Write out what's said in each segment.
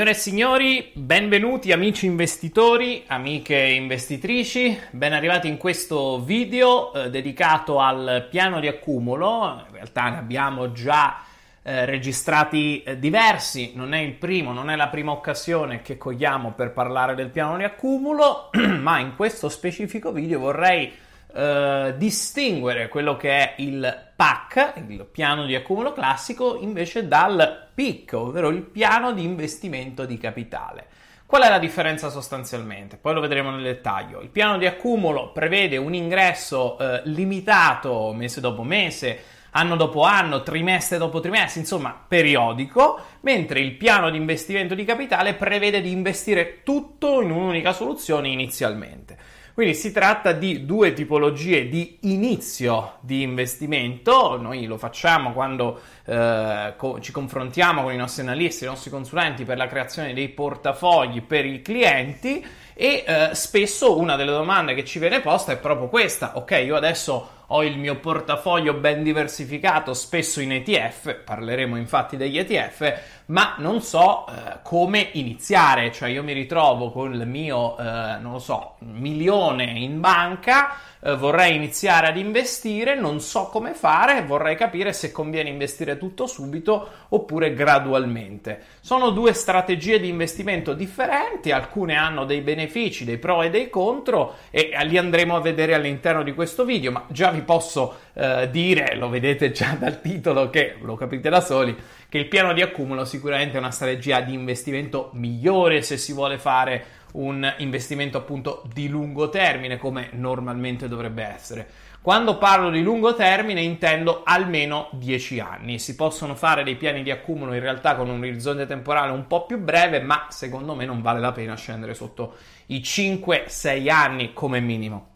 Signore e signori, benvenuti amici investitori, amiche investitrici, ben arrivati in questo video eh, dedicato al piano di accumulo, in realtà ne abbiamo già eh, registrati eh, diversi, non è il primo, non è la prima occasione che cogliamo per parlare del piano di accumulo, ma in questo specifico video vorrei eh, distinguere quello che è il PAC, il piano di accumulo classico, invece dal PIC, ovvero il piano di investimento di capitale. Qual è la differenza sostanzialmente? Poi lo vedremo nel dettaglio. Il piano di accumulo prevede un ingresso eh, limitato mese dopo mese, anno dopo anno, trimestre dopo trimestre, insomma periodico, mentre il piano di investimento di capitale prevede di investire tutto in un'unica soluzione inizialmente. Quindi si tratta di due tipologie di inizio di investimento, noi lo facciamo quando eh, co- ci confrontiamo con i nostri analisti, i nostri consulenti per la creazione dei portafogli per i clienti e eh, spesso una delle domande che ci viene posta è proprio questa, ok io adesso ho il mio portafoglio ben diversificato, spesso in ETF, parleremo infatti degli ETF, ma non so eh, come iniziare, cioè io mi ritrovo con il mio, eh, non lo so, milione in banca, eh, vorrei iniziare ad investire, non so come fare, vorrei capire se conviene investire tutto subito oppure gradualmente. Sono due strategie di investimento differenti, alcune hanno dei benefici, dei pro e dei contro e li andremo a vedere all'interno di questo video, ma già vi posso eh, dire, lo vedete già dal titolo che lo capite da soli, che il piano di accumulo sicuramente è una strategia di investimento migliore se si vuole fare un investimento appunto di lungo termine come normalmente dovrebbe essere. Quando parlo di lungo termine intendo almeno 10 anni. Si possono fare dei piani di accumulo in realtà con un orizzonte temporale un po' più breve, ma secondo me non vale la pena scendere sotto i 5-6 anni come minimo.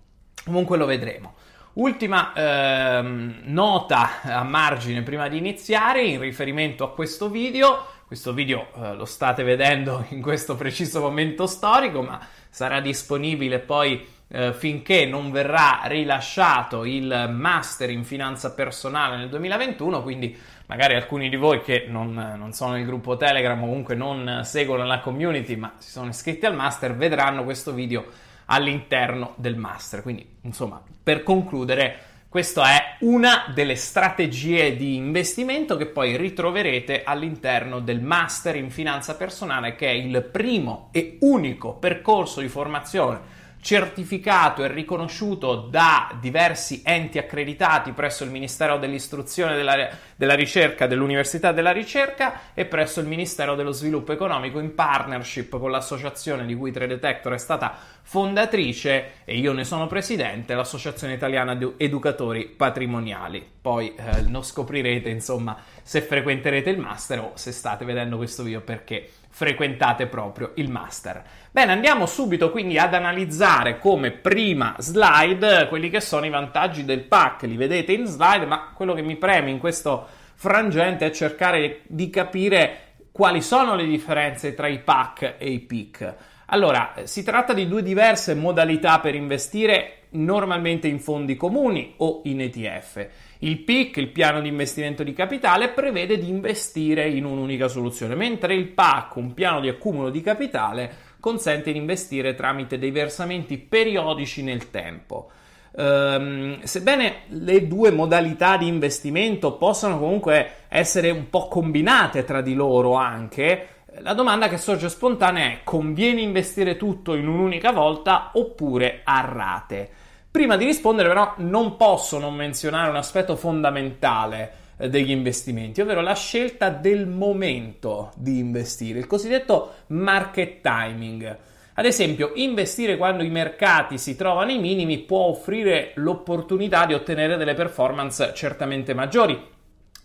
Comunque lo vedremo. Ultima ehm, nota a margine prima di iniziare in riferimento a questo video. Questo video eh, lo state vedendo in questo preciso momento storico, ma sarà disponibile poi eh, finché non verrà rilasciato il master in finanza personale nel 2021, quindi magari alcuni di voi che non, non sono nel gruppo Telegram o comunque non seguono la community ma si sono iscritti al master vedranno questo video all'interno del master. Quindi, insomma, per concludere, questa è una delle strategie di investimento che poi ritroverete all'interno del master in finanza personale, che è il primo e unico percorso di formazione certificato e riconosciuto da diversi enti accreditati presso il Ministero dell'Istruzione, della, della Ricerca, dell'Università della Ricerca e presso il Ministero dello Sviluppo Economico in partnership con l'associazione di cui Detector è stata fondatrice e io ne sono presidente, l'Associazione Italiana di Educatori Patrimoniali. Poi eh, lo scoprirete, insomma, se frequenterete il master o se state vedendo questo video perché frequentate proprio il master. Bene, andiamo subito quindi ad analizzare come prima slide quelli che sono i vantaggi del pack. Li vedete in slide, ma quello che mi preme in questo frangente è cercare di capire quali sono le differenze tra i pack e i PIC. Allora, si tratta di due diverse modalità per investire normalmente in fondi comuni o in ETF. Il PIC, il piano di investimento di capitale, prevede di investire in un'unica soluzione, mentre il PAC, un piano di accumulo di capitale, consente di investire tramite dei versamenti periodici nel tempo. Um, sebbene le due modalità di investimento possano comunque essere un po' combinate tra di loro anche, La domanda che sorge spontanea è conviene investire tutto in un'unica volta oppure a rate? Prima di rispondere però non posso non menzionare un aspetto fondamentale eh, degli investimenti, ovvero la scelta del momento di investire, il cosiddetto market timing. Ad esempio, investire quando i mercati si trovano ai minimi può offrire l'opportunità di ottenere delle performance certamente maggiori.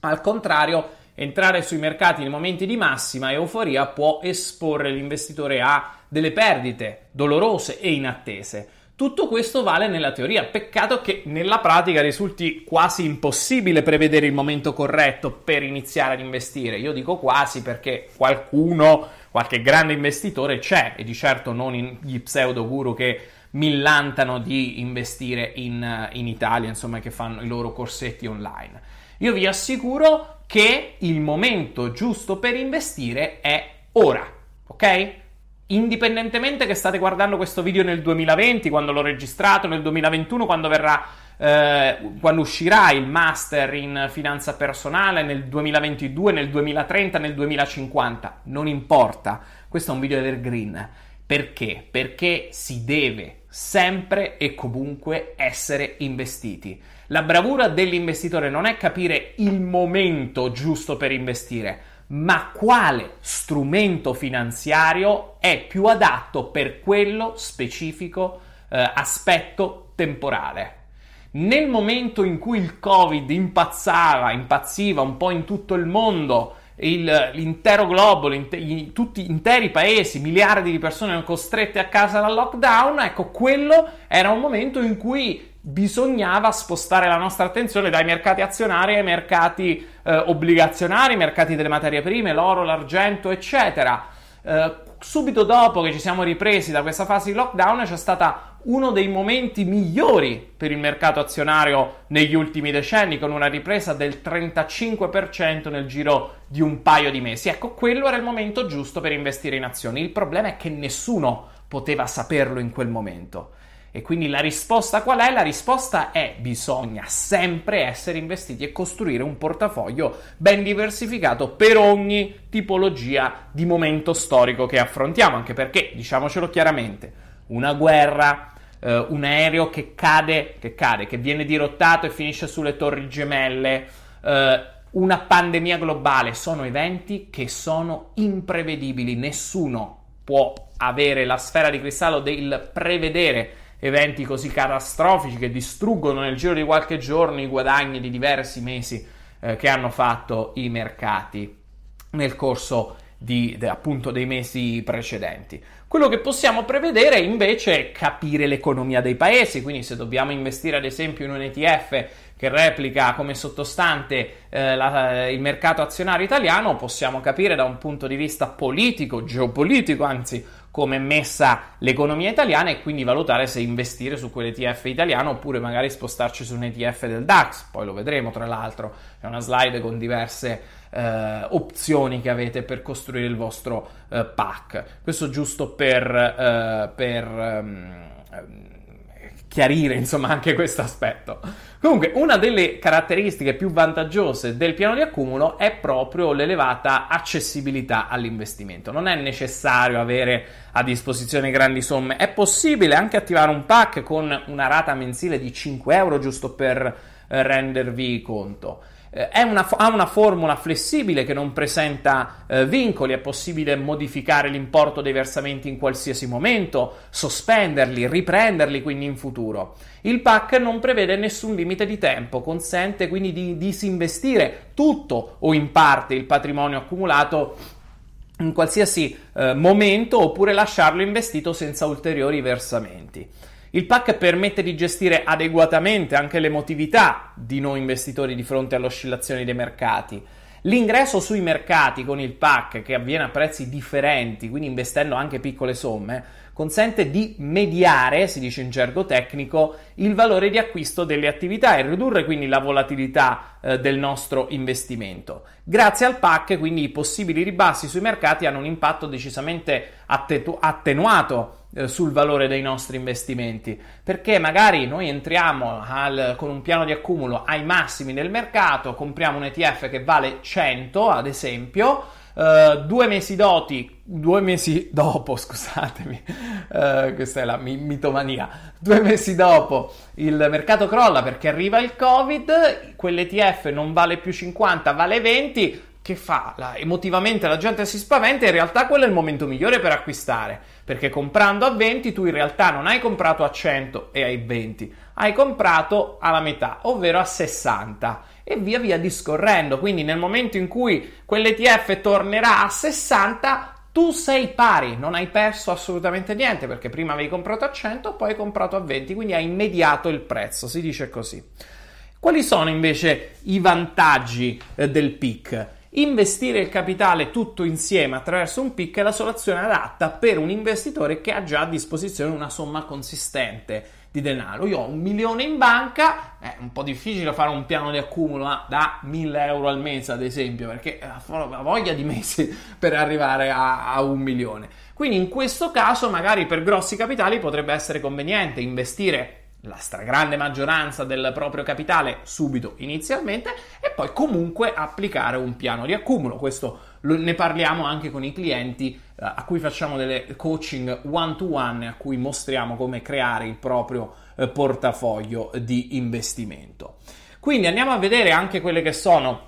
Al contrario, entrare sui mercati nei momenti di massima euforia può esporre l'investitore a delle perdite dolorose e inattese. Tutto questo vale nella teoria, peccato che nella pratica risulti quasi impossibile prevedere il momento corretto per iniziare ad investire. Io dico quasi perché qualcuno, qualche grande investitore c'è, e di certo non gli pseudo guru che millantano di investire in, in Italia, insomma, che fanno i loro corsetti online. Io vi assicuro che il momento giusto per investire è ora, ok? Indipendentemente che state guardando questo video nel 2020, quando l'ho registrato, nel 2021, quando verrà eh, quando uscirà il master in finanza personale nel 2022, nel 2030, nel 2050, non importa. Questo è un video evergreen. Perché? Perché si deve sempre e comunque essere investiti. La bravura dell'investitore non è capire il momento giusto per investire, ma quale strumento finanziario è più adatto per quello specifico eh, aspetto temporale. Nel momento in cui il Covid impazzava, impazziva un po' in tutto il mondo, il, l'intero globo, i, tutti interi paesi, miliardi di persone erano costrette a casa dal lockdown, ecco, quello era un momento in cui bisognava spostare la nostra attenzione dai mercati azionari ai mercati eh, obbligazionari, mercati delle materie prime, l'oro, l'argento, eccetera. Eh, subito dopo che ci siamo ripresi da questa fase di lockdown c'è stato uno dei momenti migliori per il mercato azionario negli ultimi decenni, con una ripresa del 35% nel giro di un paio di mesi. Ecco, quello era il momento giusto per investire in azioni. Il problema è che nessuno poteva saperlo in quel momento. E quindi la risposta qual è? La risposta è bisogna sempre essere investiti e costruire un portafoglio ben diversificato per ogni tipologia di momento storico che affrontiamo, anche perché, diciamocelo chiaramente, una guerra, eh, un aereo che cade, che cade, che viene dirottato e finisce sulle torri gemelle, eh, una pandemia globale, sono eventi che sono imprevedibili, nessuno può avere la sfera di cristallo del prevedere eventi così catastrofici che distruggono nel giro di qualche giorno i guadagni di diversi mesi eh, che hanno fatto i mercati nel corso di, de, appunto dei mesi precedenti. Quello che possiamo prevedere invece è capire l'economia dei paesi, quindi se dobbiamo investire ad esempio in un ETF che replica come sottostante eh, la, il mercato azionario italiano, possiamo capire da un punto di vista politico, geopolitico, anzi come è messa l'economia italiana e quindi valutare se investire su quell'ETF italiano oppure magari spostarci su un ETF del DAX, poi lo vedremo tra l'altro, è una slide con diverse eh, opzioni che avete per costruire il vostro eh, pack. Questo giusto per, eh, per um, chiarire insomma anche questo aspetto. Comunque, una delle caratteristiche più vantaggiose del piano di accumulo è proprio l'elevata accessibilità all'investimento. Non è necessario avere a disposizione grandi somme, è possibile anche attivare un pack con una rata mensile di 5 euro giusto per eh, rendervi conto. Eh, una, ha una formula flessibile che non presenta eh, vincoli, è possibile modificare l'importo dei versamenti in qualsiasi momento, sospenderli, riprenderli quindi in futuro. Il PAC non prevede nessun limite di tempo, consente quindi di disinvestire tutto o in parte il patrimonio accumulato in qualsiasi eh, momento oppure lasciarlo investito senza ulteriori versamenti. Il PAC permette di gestire adeguatamente anche l'emotività di noi investitori di fronte alle oscillazioni dei mercati. L'ingresso sui mercati con il PAC, che avviene a prezzi differenti, quindi investendo anche piccole somme, consente di mediare, si dice in gergo tecnico, il valore di acquisto delle attività e ridurre quindi la volatilità eh, del nostro investimento. Grazie al PAC, quindi i possibili ribassi sui mercati hanno un impatto decisamente attetu- attenuato eh, sul valore dei nostri investimenti perché magari noi entriamo al, con un piano di accumulo ai massimi del mercato compriamo un ETF che vale 100 ad esempio Uh, due mesi doti, due mesi dopo, scusatemi, uh, questa è la mitomania. Due mesi dopo il mercato crolla perché arriva il Covid, quell'ETF non vale più 50, vale 20 che fa? La, emotivamente la gente si spaventa in realtà quello è il momento migliore per acquistare, perché comprando a 20 tu in realtà non hai comprato a 100 e ai 20, hai comprato alla metà, ovvero a 60 e via via discorrendo, quindi nel momento in cui quell'ETF tornerà a 60 tu sei pari, non hai perso assolutamente niente perché prima avevi comprato a 100, poi hai comprato a 20, quindi hai immediato il prezzo, si dice così. Quali sono invece i vantaggi eh, del PIC? Investire il capitale tutto insieme attraverso un PIC è la soluzione adatta per un investitore che ha già a disposizione una somma consistente di denaro. Io ho un milione in banca, è un po' difficile fare un piano di accumulo da 1000 euro al mese, ad esempio, perché ho voglia di mesi per arrivare a, a un milione. Quindi in questo caso, magari per grossi capitali potrebbe essere conveniente investire la stragrande maggioranza del proprio capitale subito inizialmente e poi comunque applicare un piano di accumulo. Questo lo, ne parliamo anche con i clienti eh, a cui facciamo delle coaching one to one a cui mostriamo come creare il proprio eh, portafoglio di investimento. Quindi andiamo a vedere anche quelle che sono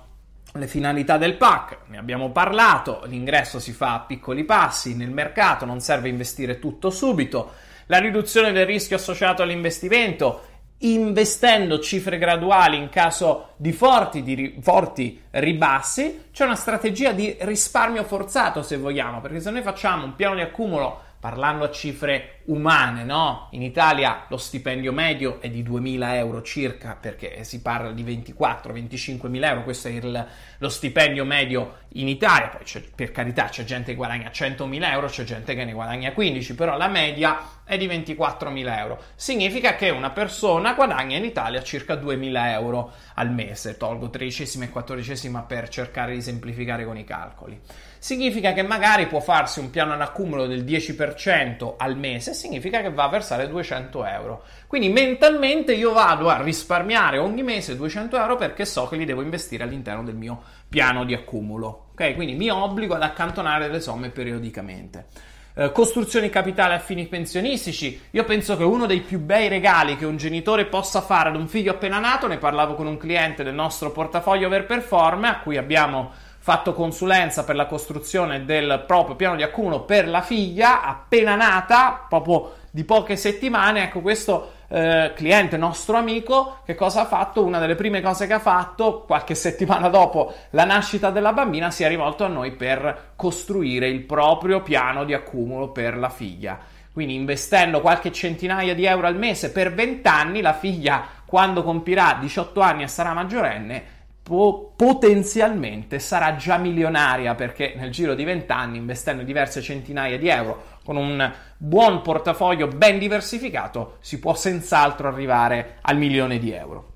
le finalità del PAC, ne abbiamo parlato, l'ingresso si fa a piccoli passi nel mercato, non serve investire tutto subito la riduzione del rischio associato all'investimento, investendo cifre graduali in caso di forti, di forti, ribassi, c'è una strategia di risparmio forzato se vogliamo, perché se noi facciamo un piano di accumulo parlando a cifre umane, no? In Italia lo stipendio medio è di 2.000 euro circa, perché si parla di 24-25 mila euro, questo è il, lo stipendio medio in Italia, poi per carità c'è gente che guadagna 100.000 euro, c'è gente che ne guadagna 15, però la media è di 24.000 euro. Significa che una persona guadagna in Italia circa 2.000 euro al mese, tolgo tredicesima e quattordicesima per cercare di semplificare con i calcoli significa che magari può farsi un piano in accumulo del 10% al mese, significa che va a versare 200 euro. Quindi mentalmente io vado a risparmiare ogni mese 200 euro perché so che li devo investire all'interno del mio piano di accumulo. Ok? Quindi mi obbligo ad accantonare delle somme periodicamente. Eh, costruzioni capitale a fini pensionistici. Io penso che uno dei più bei regali che un genitore possa fare ad un figlio appena nato, ne parlavo con un cliente del nostro portafoglio Overperform, a cui abbiamo fatto consulenza per la costruzione del proprio piano di accumulo per la figlia appena nata, proprio di poche settimane. Ecco, questo eh, cliente, nostro amico, che cosa ha fatto? Una delle prime cose che ha fatto, qualche settimana dopo la nascita della bambina, si è rivolto a noi per costruire il proprio piano di accumulo per la figlia. Quindi investendo qualche centinaia di euro al mese per 20 anni, la figlia, quando compirà 18 anni e sarà maggiorenne, po- potenzialmente sarà già milionaria perché nel giro di 20 anni, investendo diverse centinaia di euro, con un buon portafoglio ben diversificato, si può senz'altro arrivare al milione di euro.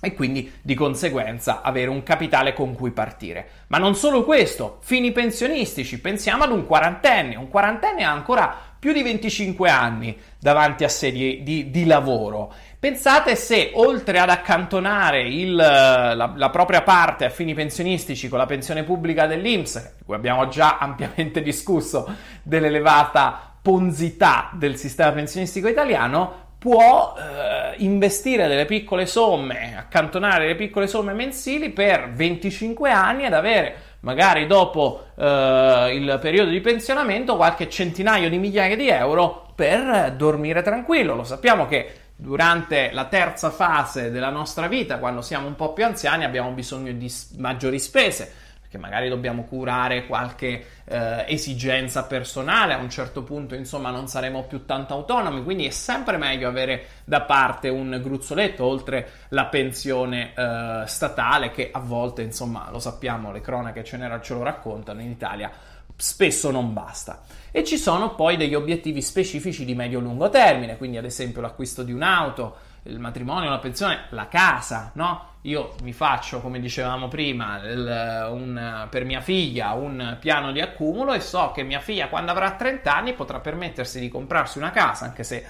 E quindi di conseguenza avere un capitale con cui partire. Ma non solo questo, fini pensionistici, pensiamo ad un quarantenne, un quarantenne ha ancora più di 25 anni davanti a sé di, di, di lavoro Pensate se oltre ad accantonare il, la, la, propria parte a fini pensionistici con la pensione pubblica dell'Inps, di cui abbiamo già ampiamente discusso dell'elevata ponzità del sistema pensionistico italiano, può eh, investire delle piccole somme, accantonare delle piccole somme mensili per 25 anni ed avere magari dopo eh, il periodo di pensionamento qualche centinaio di migliaia di euro per dormire tranquillo. Lo sappiamo che durante la terza fase della nostra vita, quando siamo un po' più anziani, abbiamo bisogno di maggiori spese, perché magari dobbiamo curare qualche eh, esigenza personale, a un certo punto insomma non saremo più tanto autonomi, quindi è sempre meglio avere da parte un gruzzoletto, oltre la pensione eh, statale, che a volte insomma lo sappiamo, le cronache ce, ce lo raccontano in Italia spesso non basta. E ci sono poi degli obiettivi specifici di medio-lungo termine, quindi ad esempio l'acquisto di un'auto, il matrimonio, la pensione, la casa, no? Io mi faccio, come dicevamo prima, il, un, per mia figlia un piano di accumulo e so che mia figlia quando avrà 30 anni potrà permettersi di comprarsi una casa, anche se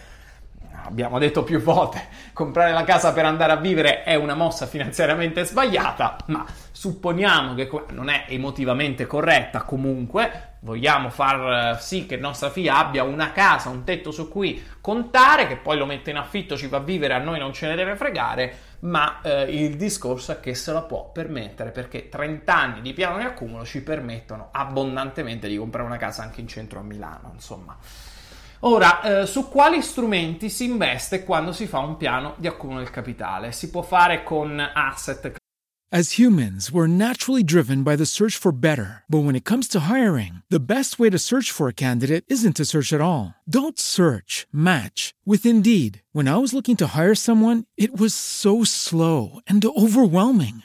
abbiamo detto più volte, comprare la casa per andare a vivere è una mossa finanziariamente sbagliata, ma supponiamo che non è emotivamente corretta comunque, vogliamo far eh, sì che nostra figlia abbia una casa, un tetto su cui contare, che poi lo mette in affitto, ci va a vivere, a noi non ce ne deve fregare, ma eh, il discorso è che se la può permettere perché 30 anni di piano di accumulo ci permettono abbondantemente di comprare una casa anche in centro a Milano, insomma. Ora, eh, su quali strumenti si investe quando si fa un piano di accumulo del capitale? Si può fare con asset As humans, we're naturally driven by the search for better. But when it comes to hiring, the best way to search for a candidate isn't to search at all. Don't search, match with Indeed. When I was looking to hire someone, it was so slow and overwhelming.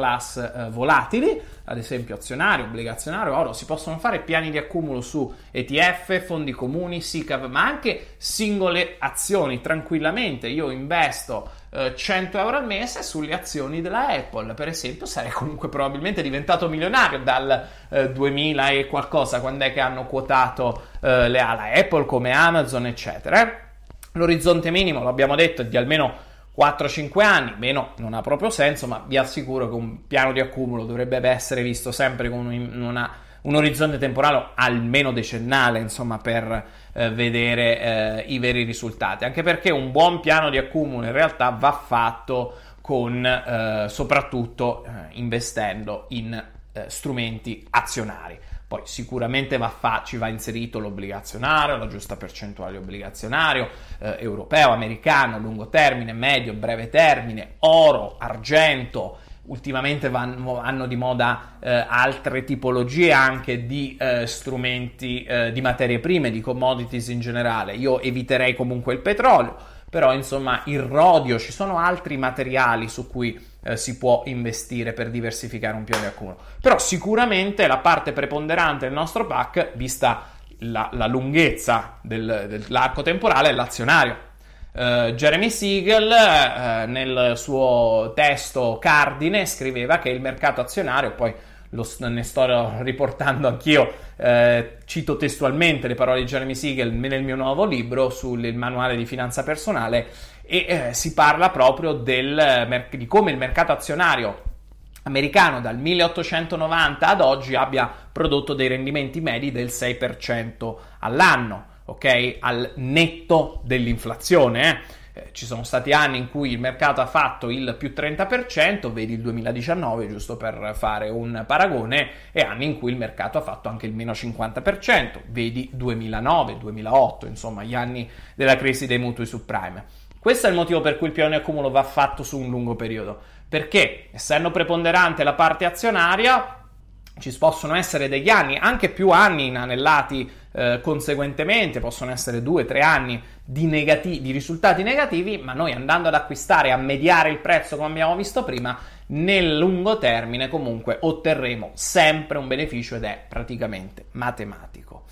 Class eh, volatili, ad esempio azionario, obbligazionario, oro, si possono fare piani di accumulo su ETF, fondi comuni, SICAV, ma anche singole azioni tranquillamente. Io investo eh, 100 euro al mese sulle azioni della Apple, per esempio, sarei comunque probabilmente diventato milionario dal eh, 2000 e qualcosa, quando è che hanno quotato eh, le ala Apple come Amazon, eccetera. L'orizzonte minimo, l'abbiamo detto, è di almeno 4-5 anni, meno non ha proprio senso, ma vi assicuro che un piano di accumulo dovrebbe essere visto sempre con una, un orizzonte temporale almeno decennale, insomma, per eh, vedere eh, i veri risultati. Anche perché un buon piano di accumulo in realtà va fatto con eh, soprattutto eh, investendo in eh, strumenti azionari. Poi sicuramente va fa- ci va inserito l'obbligazionario, la giusta percentuale obbligazionario eh, europeo, americano, lungo termine, medio, breve termine, oro, argento. Ultimamente vanno, hanno di moda eh, altre tipologie anche di eh, strumenti eh, di materie prime, di commodities in generale. Io eviterei comunque il petrolio, però insomma il rodio, ci sono altri materiali su cui eh, si può investire per diversificare un piano di accumulo. Però sicuramente la parte preponderante del nostro pack, vista la, la lunghezza del, dell'arco temporale, è l'azionario. Uh, Jeremy Siegel uh, nel suo testo cardine scriveva che il mercato azionario, poi lo, ne sto riportando anch'io, eh, cito testualmente le parole di Jeremy Siegel nel mio nuovo libro sul manuale di finanza personale, e eh, si parla proprio del, di come il mercato azionario americano dal 1890 ad oggi abbia prodotto dei rendimenti medi del 6% all'anno, ok? Al netto dell'inflazione. Eh? Eh, ci sono stati anni in cui il mercato ha fatto il più 30%, vedi il 2019, giusto per fare un paragone, e anni in cui il mercato ha fatto anche il meno 50%, vedi 2009, 2008, insomma, gli anni della crisi dei mutui subprime. Questo è il motivo per cui il piano di accumulo va fatto su un lungo periodo, perché essendo preponderante la parte azionaria, ci possono essere degli anni, anche più anni inanellati eh, conseguentemente, possono essere due, tre anni di, negati- di risultati negativi, ma noi andando ad acquistare, a mediare il prezzo come abbiamo visto prima, nel lungo termine comunque otterremo sempre un beneficio ed è praticamente matematico.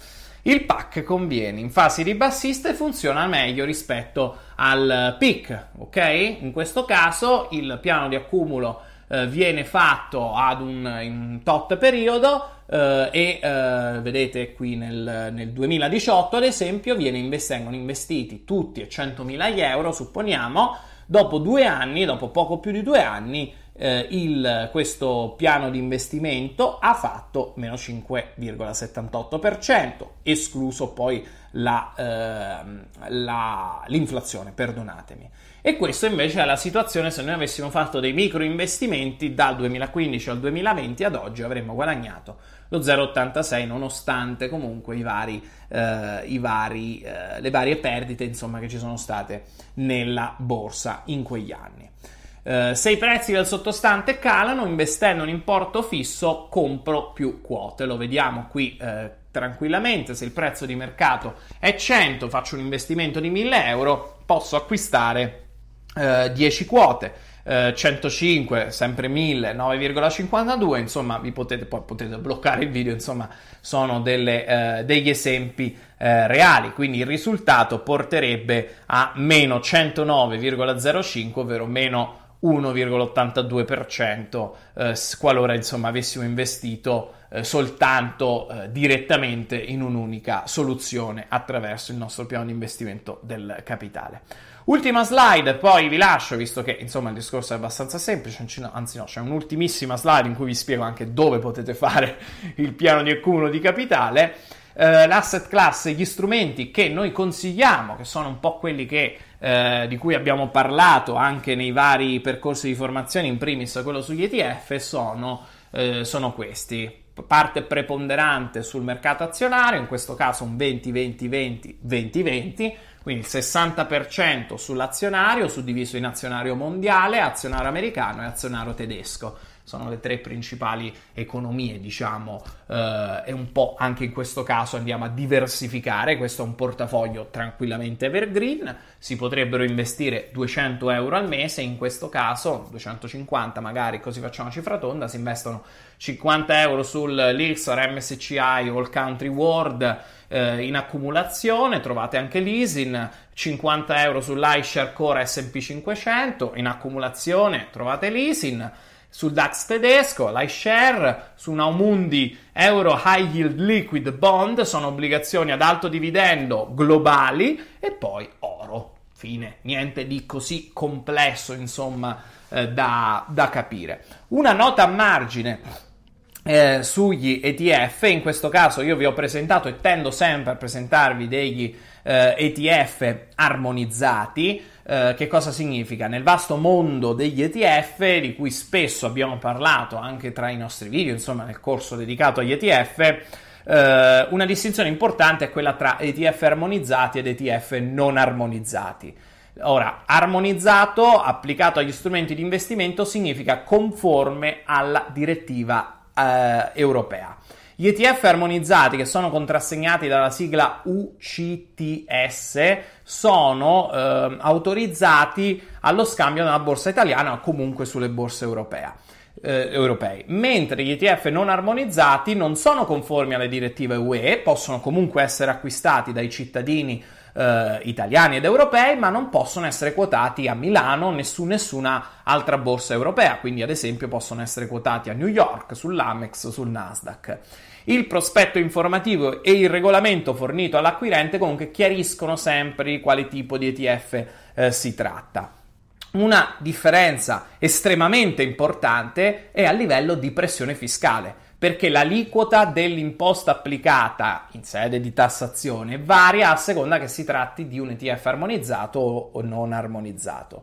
Il pack conviene in fasi ribassiste e funziona meglio rispetto al pick, ok? In questo caso il piano di accumulo eh, viene fatto ad un, un tot periodo eh, e eh, vedete qui nel, nel, 2018 ad esempio invest- vengono investiti tutti a 100.000 euro, supponiamo, dopo due anni, dopo poco più di due anni, eh, il, questo piano di investimento ha fatto meno 5,78%, escluso poi la, eh, la, l'inflazione, perdonatemi. E questa invece è la situazione se noi avessimo fatto dei micro investimenti dal 2015 al 2020 ad oggi avremmo guadagnato lo 0,86 nonostante comunque i vari, eh, i vari, eh, le varie perdite insomma, che ci sono state nella borsa in quegli anni. Uh, se i prezzi del sottostante calano, investendo un importo fisso, compro più quote. Lo vediamo qui uh, tranquillamente. Se il prezzo di mercato è 100, faccio un investimento di 1000 euro, posso acquistare uh, 10 quote. 105, sempre 1000, 9,52, insomma, vi potete, poi potete bloccare il video, insomma, sono delle, degli esempi reali, quindi il risultato porterebbe a meno 109,05, ovvero meno 1,82% eh, qualora insomma avessimo investito eh, soltanto eh, direttamente in un'unica soluzione attraverso il nostro piano di investimento del capitale. Ultima slide, poi vi lascio, visto che insomma il discorso è abbastanza semplice, anzi no, c'è un'ultimissima slide in cui vi spiego anche dove potete fare il piano di accumulo di capitale. Uh, l'asset class, gli strumenti che noi consigliamo, che sono un po' quelli che eh, di cui abbiamo parlato anche nei vari percorsi di formazione, in primis quello sugli ETF, sono, eh, sono questi. Parte preponderante sul mercato azionario, in questo caso un 20-20-20-20-20, quindi il 60% sull'azionario, suddiviso in azionario mondiale, azionario americano e azionario tedesco sono le tre principali economie, diciamo, eh, e un po' anche in questo caso andiamo a diversificare. Questo è un portafoglio tranquillamente evergreen, si potrebbero investire 200 euro al mese, in questo caso 250 magari, così facciamo cifra tonda, si investono 50 euro sul Lixor MSCI All Country World eh, in accumulazione, trovate anche l'ISIN, 50 euro sull'iShare Core S&P 500 in accumulazione, trovate l'ISIN sul DAX tedesco, l'iShare, su un Aumundi Euro High Yield Liquid Bond, sono obbligazioni ad alto dividendo globali e poi oro. Fine, niente di così complesso, insomma, eh, da, da capire. Una nota a margine eh, sugli ETF, in questo caso io vi ho presentato e tendo sempre a presentarvi degli eh, ETF armonizzati. Eh, che cosa significa? Nel vasto mondo degli ETF, di cui spesso abbiamo parlato anche tra i nostri video, insomma nel corso dedicato agli ETF, eh, una distinzione importante è quella tra ETF armonizzati ed ETF non armonizzati. Ora, armonizzato applicato agli strumenti di investimento significa conforme alla direttiva eh, europea. Gli ETF armonizzati che sono contrassegnati dalla sigla UCTS sono eh, autorizzati allo scambio nella borsa italiana o comunque sulle borse europee. Eh, europei, mentre gli ETF non armonizzati non sono conformi alle direttive UE, possono comunque essere acquistati dai cittadini eh, italiani ed europei, ma non possono essere quotati a Milano né su nessuna altra borsa europea, quindi ad esempio possono essere quotati a New York, sull'Amex, sul Nasdaq. Il prospetto informativo e il regolamento fornito all'acquirente comunque chiariscono sempre di quale tipo di ETF eh, si tratta. Una differenza estremamente importante è a livello di pressione fiscale, perché l'aliquota dell'imposta applicata in sede di tassazione varia a seconda che si tratti di un ETF armonizzato o non armonizzato.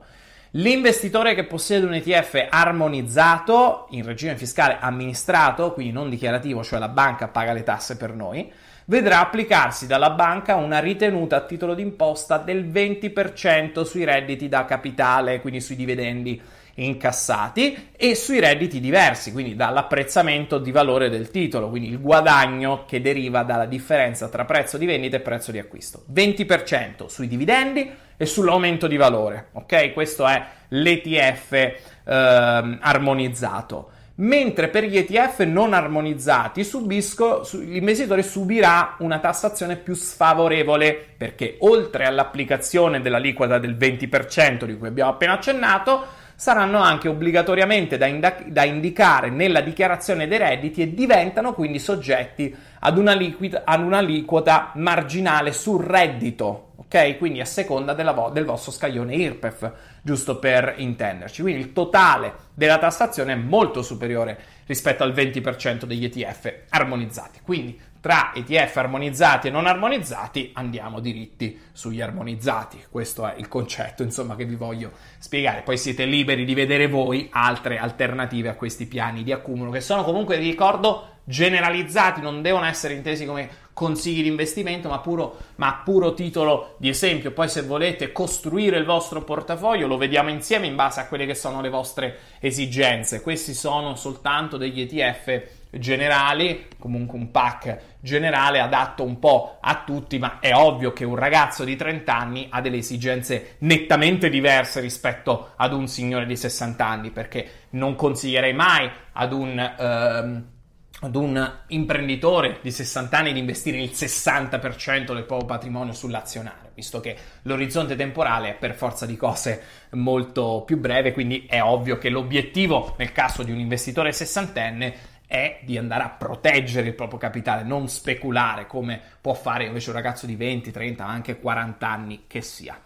L'investitore che possiede un ETF armonizzato in regime fiscale amministrato, quindi non dichiarativo, cioè la banca paga le tasse per noi, vedrà applicarsi dalla banca una ritenuta a titolo d'imposta del 20% sui redditi da capitale, quindi sui dividendi incassati e sui redditi diversi, quindi dall'apprezzamento di valore del titolo, quindi il guadagno che deriva dalla differenza tra prezzo di vendita e prezzo di acquisto. 20% sui dividendi e sull'aumento di valore, ok? Questo è l'ETF eh, armonizzato. Mentre per gli ETF non armonizzati subisco, su, l'investitore subirà una tassazione più sfavorevole perché oltre all'applicazione dell'aliquota del 20% di cui abbiamo appena accennato, saranno anche obbligatoriamente da, inda- da, indicare nella dichiarazione dei redditi e diventano quindi soggetti ad, una liquid- ad un'aliquota marginale sul reddito, ok? Quindi a seconda vo- del vostro scaglione IRPEF, giusto per intenderci. Quindi il totale della tassazione è molto superiore rispetto al 20% degli ETF armonizzati. Quindi tra ETF armonizzati e non armonizzati, andiamo diritti sugli armonizzati. Questo è il concetto, insomma, che vi voglio spiegare. Poi siete liberi di vedere voi altre alternative a questi piani di accumulo che sono comunque, vi ricordo, generalizzati, non devono essere intesi come consigli di investimento, ma puro, ma puro titolo di esempio. Poi se volete costruire il vostro portafoglio lo vediamo insieme in base a quelle che sono le vostre esigenze. Questi sono soltanto degli ETF generali, comunque un pack generale adatto un po' a tutti, ma è ovvio che un ragazzo di 30 anni ha delle esigenze nettamente diverse rispetto ad un signore di 60 anni, perché non consiglierei mai ad un... Ehm, ad un imprenditore di 60 anni di investire il 60% del proprio patrimonio sull'azionario, visto che l'orizzonte temporale è per forza di cose molto più breve, quindi è ovvio che l'obiettivo nel caso di un investitore sessantenne è di andare a proteggere il proprio capitale, non speculare come può fare invece un ragazzo di 20, 30, anche 40 anni che sia.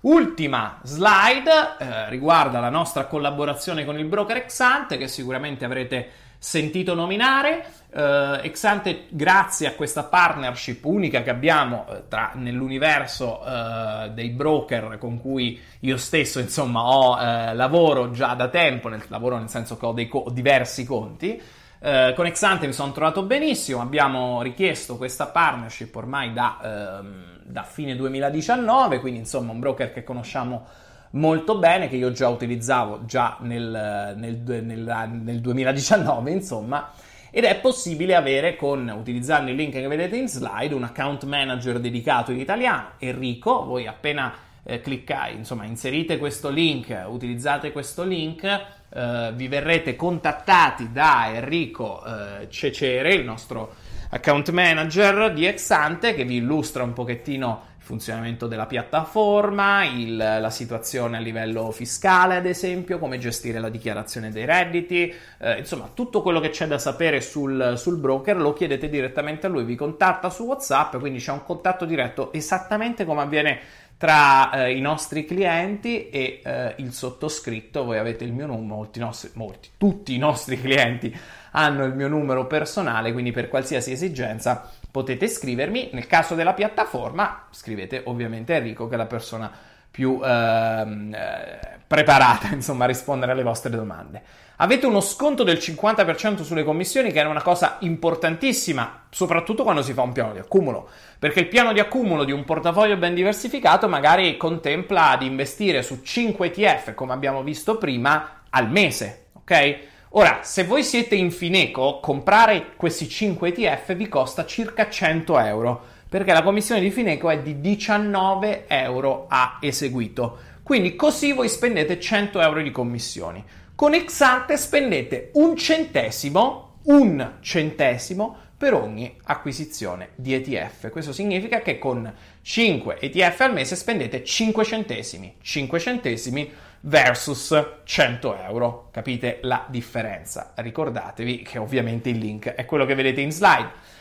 Ultima slide eh, riguarda la nostra collaborazione con il broker Exante che sicuramente avrete sentito nominare. Uh, Exante, grazie a questa partnership unica che abbiamo uh, tra, nell'universo uh, dei broker con cui io stesso insomma ho lavoro già da tempo, nel lavoro nel senso che ho, dei co- diversi conti. Uh, con Exante mi sono trovato benissimo, abbiamo richiesto questa partnership ormai da, uh, da, fine 2019, quindi insomma un broker che conosciamo molto bene, che io già utilizzavo già nel, nel, nel, nel 2019, insomma, ed è possibile avere con, utilizzando il link che vedete in slide, un account manager dedicato in italiano, Enrico, voi appena eh, cliccate, insomma, inserite questo link, utilizzate questo link, eh, vi verrete contattati da Enrico eh, Cecere, il nostro account manager di Exante, che vi illustra un pochettino funzionamento della piattaforma, il, la situazione a livello fiscale, ad esempio, come gestire la dichiarazione dei redditi, eh, insomma, tutto quello che c'è da sapere sul, sul, broker lo chiedete direttamente a lui, vi contatta su WhatsApp, quindi c'è un contatto diretto esattamente come avviene tra eh, i nostri clienti e eh, il sottoscritto. Voi avete il mio numero, molti nostri, molti, tutti i nostri clienti hanno il mio numero personale, quindi per qualsiasi esigenza potete scrivermi. Nel caso della piattaforma, scrivete ovviamente Enrico, che è la persona più ehm, eh, preparata insomma, a rispondere alle vostre domande. Avete uno sconto del 50% sulle commissioni, che è una cosa importantissima, soprattutto quando si fa un piano di accumulo, perché il piano di accumulo di un portafoglio ben diversificato magari contempla di investire su 5 ETF, come abbiamo visto prima, al mese, ok? Ora, se voi siete in Fineco, comprare questi 5 ETF vi costa circa 100 euro, perché la commissione di Fineco è di 19 euro a eseguito. Quindi così voi spendete 100 euro di commissioni. Con Exante spendete un centesimo, un centesimo per ogni acquisizione di ETF. Questo significa che con 5 ETF al mese spendete 5 centesimi. 5 centesimi versus 100 euro. Capite la differenza? Ricordatevi che ovviamente il link è quello che vedete in slide.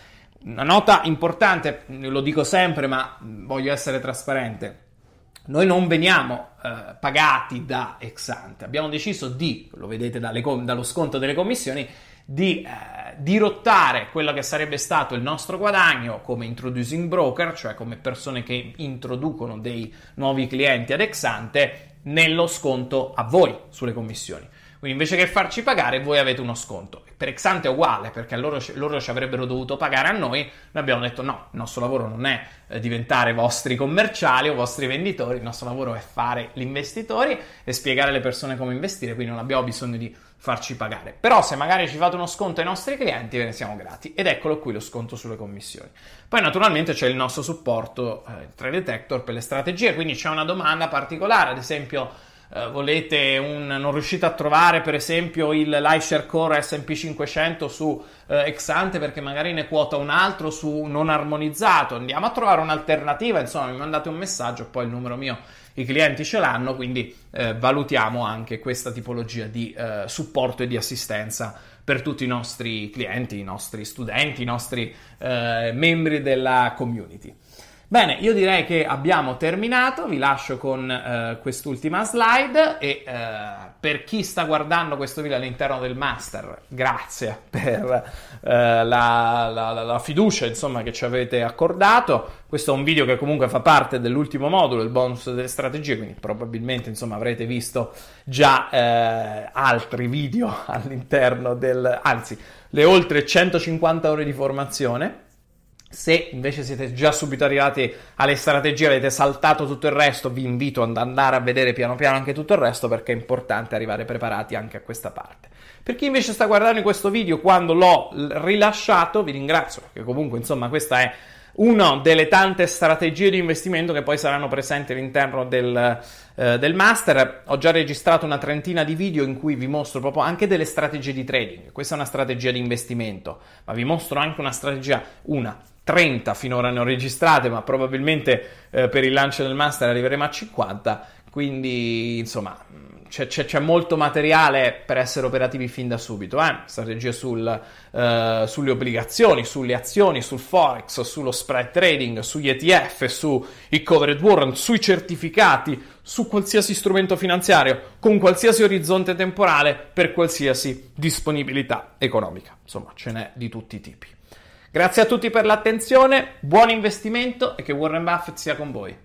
Una nota importante, lo dico sempre, ma voglio essere trasparente. Noi non veniamo eh, pagati da Exante, abbiamo deciso di, lo vedete dalle, dallo sconto delle commissioni, di eh, dirottare quello che sarebbe stato il nostro guadagno come introducing broker, cioè come persone che introducono dei nuovi clienti ad Exante nello sconto a voi sulle commissioni. Quindi invece che farci pagare, voi avete uno sconto. Per Exante è uguale, perché loro, loro, ci avrebbero dovuto pagare a noi. Noi abbiamo detto no, il nostro lavoro non è eh, diventare vostri commerciali o vostri venditori, il nostro lavoro è fare gli investitori e spiegare alle persone come investire, quindi non abbiamo bisogno di farci pagare. Però se magari ci fate uno sconto ai nostri clienti, ve ne siamo grati. Ed eccolo qui lo sconto sulle commissioni. Poi naturalmente c'è il nostro supporto eh, Trade Detector per le strategie, quindi c'è una domanda particolare, ad esempio eh, volete un, non riuscite a trovare per esempio il LiveShare Core SP 500 su eh, Exante perché magari ne quota un altro su non armonizzato, andiamo a trovare un'alternativa, insomma mi mandate un messaggio, poi il numero mio i clienti ce l'hanno, quindi eh, valutiamo anche questa tipologia di eh, supporto e di assistenza per tutti i nostri clienti, i nostri studenti, i nostri eh, membri della community. Bene, io direi che abbiamo terminato, vi lascio con eh, quest'ultima slide e eh, per chi sta guardando questo video all'interno del master, grazie per eh, la, la, la, fiducia insomma, che ci avete accordato. Questo è un video che comunque fa parte dell'ultimo modulo, il bonus delle strategie, quindi probabilmente insomma, avrete visto già eh, altri video all'interno del, anzi, le oltre 150 ore di formazione. Se invece siete già subito arrivati alle strategie, avete saltato tutto il resto, vi invito ad andare a vedere piano piano anche tutto il resto perché è importante arrivare preparati anche a questa parte. Per chi invece sta guardando questo video quando l'ho rilasciato, vi ringrazio perché comunque insomma questa è una delle tante strategie di investimento che poi saranno presenti all'interno del, eh, del, master. Ho già registrato una trentina di video in cui vi mostro proprio anche delle strategie di trading. Questa è una strategia di investimento, ma vi mostro anche una strategia, una 30 finora ne ho registrate, ma probabilmente eh, per il lancio del master arriveremo a 50. Quindi, insomma, c'è, c'è, c'è molto materiale per essere operativi fin da subito. Eh? Strategie sul, eh, sulle obbligazioni, sulle azioni, sul forex, sullo spread trading, sugli ETF, sui covered warrant, sui certificati, su qualsiasi strumento finanziario, con qualsiasi orizzonte temporale, per qualsiasi disponibilità economica. Insomma, ce n'è di tutti i tipi. Grazie a tutti per l'attenzione, buon investimento e che Warren Buffett sia con voi.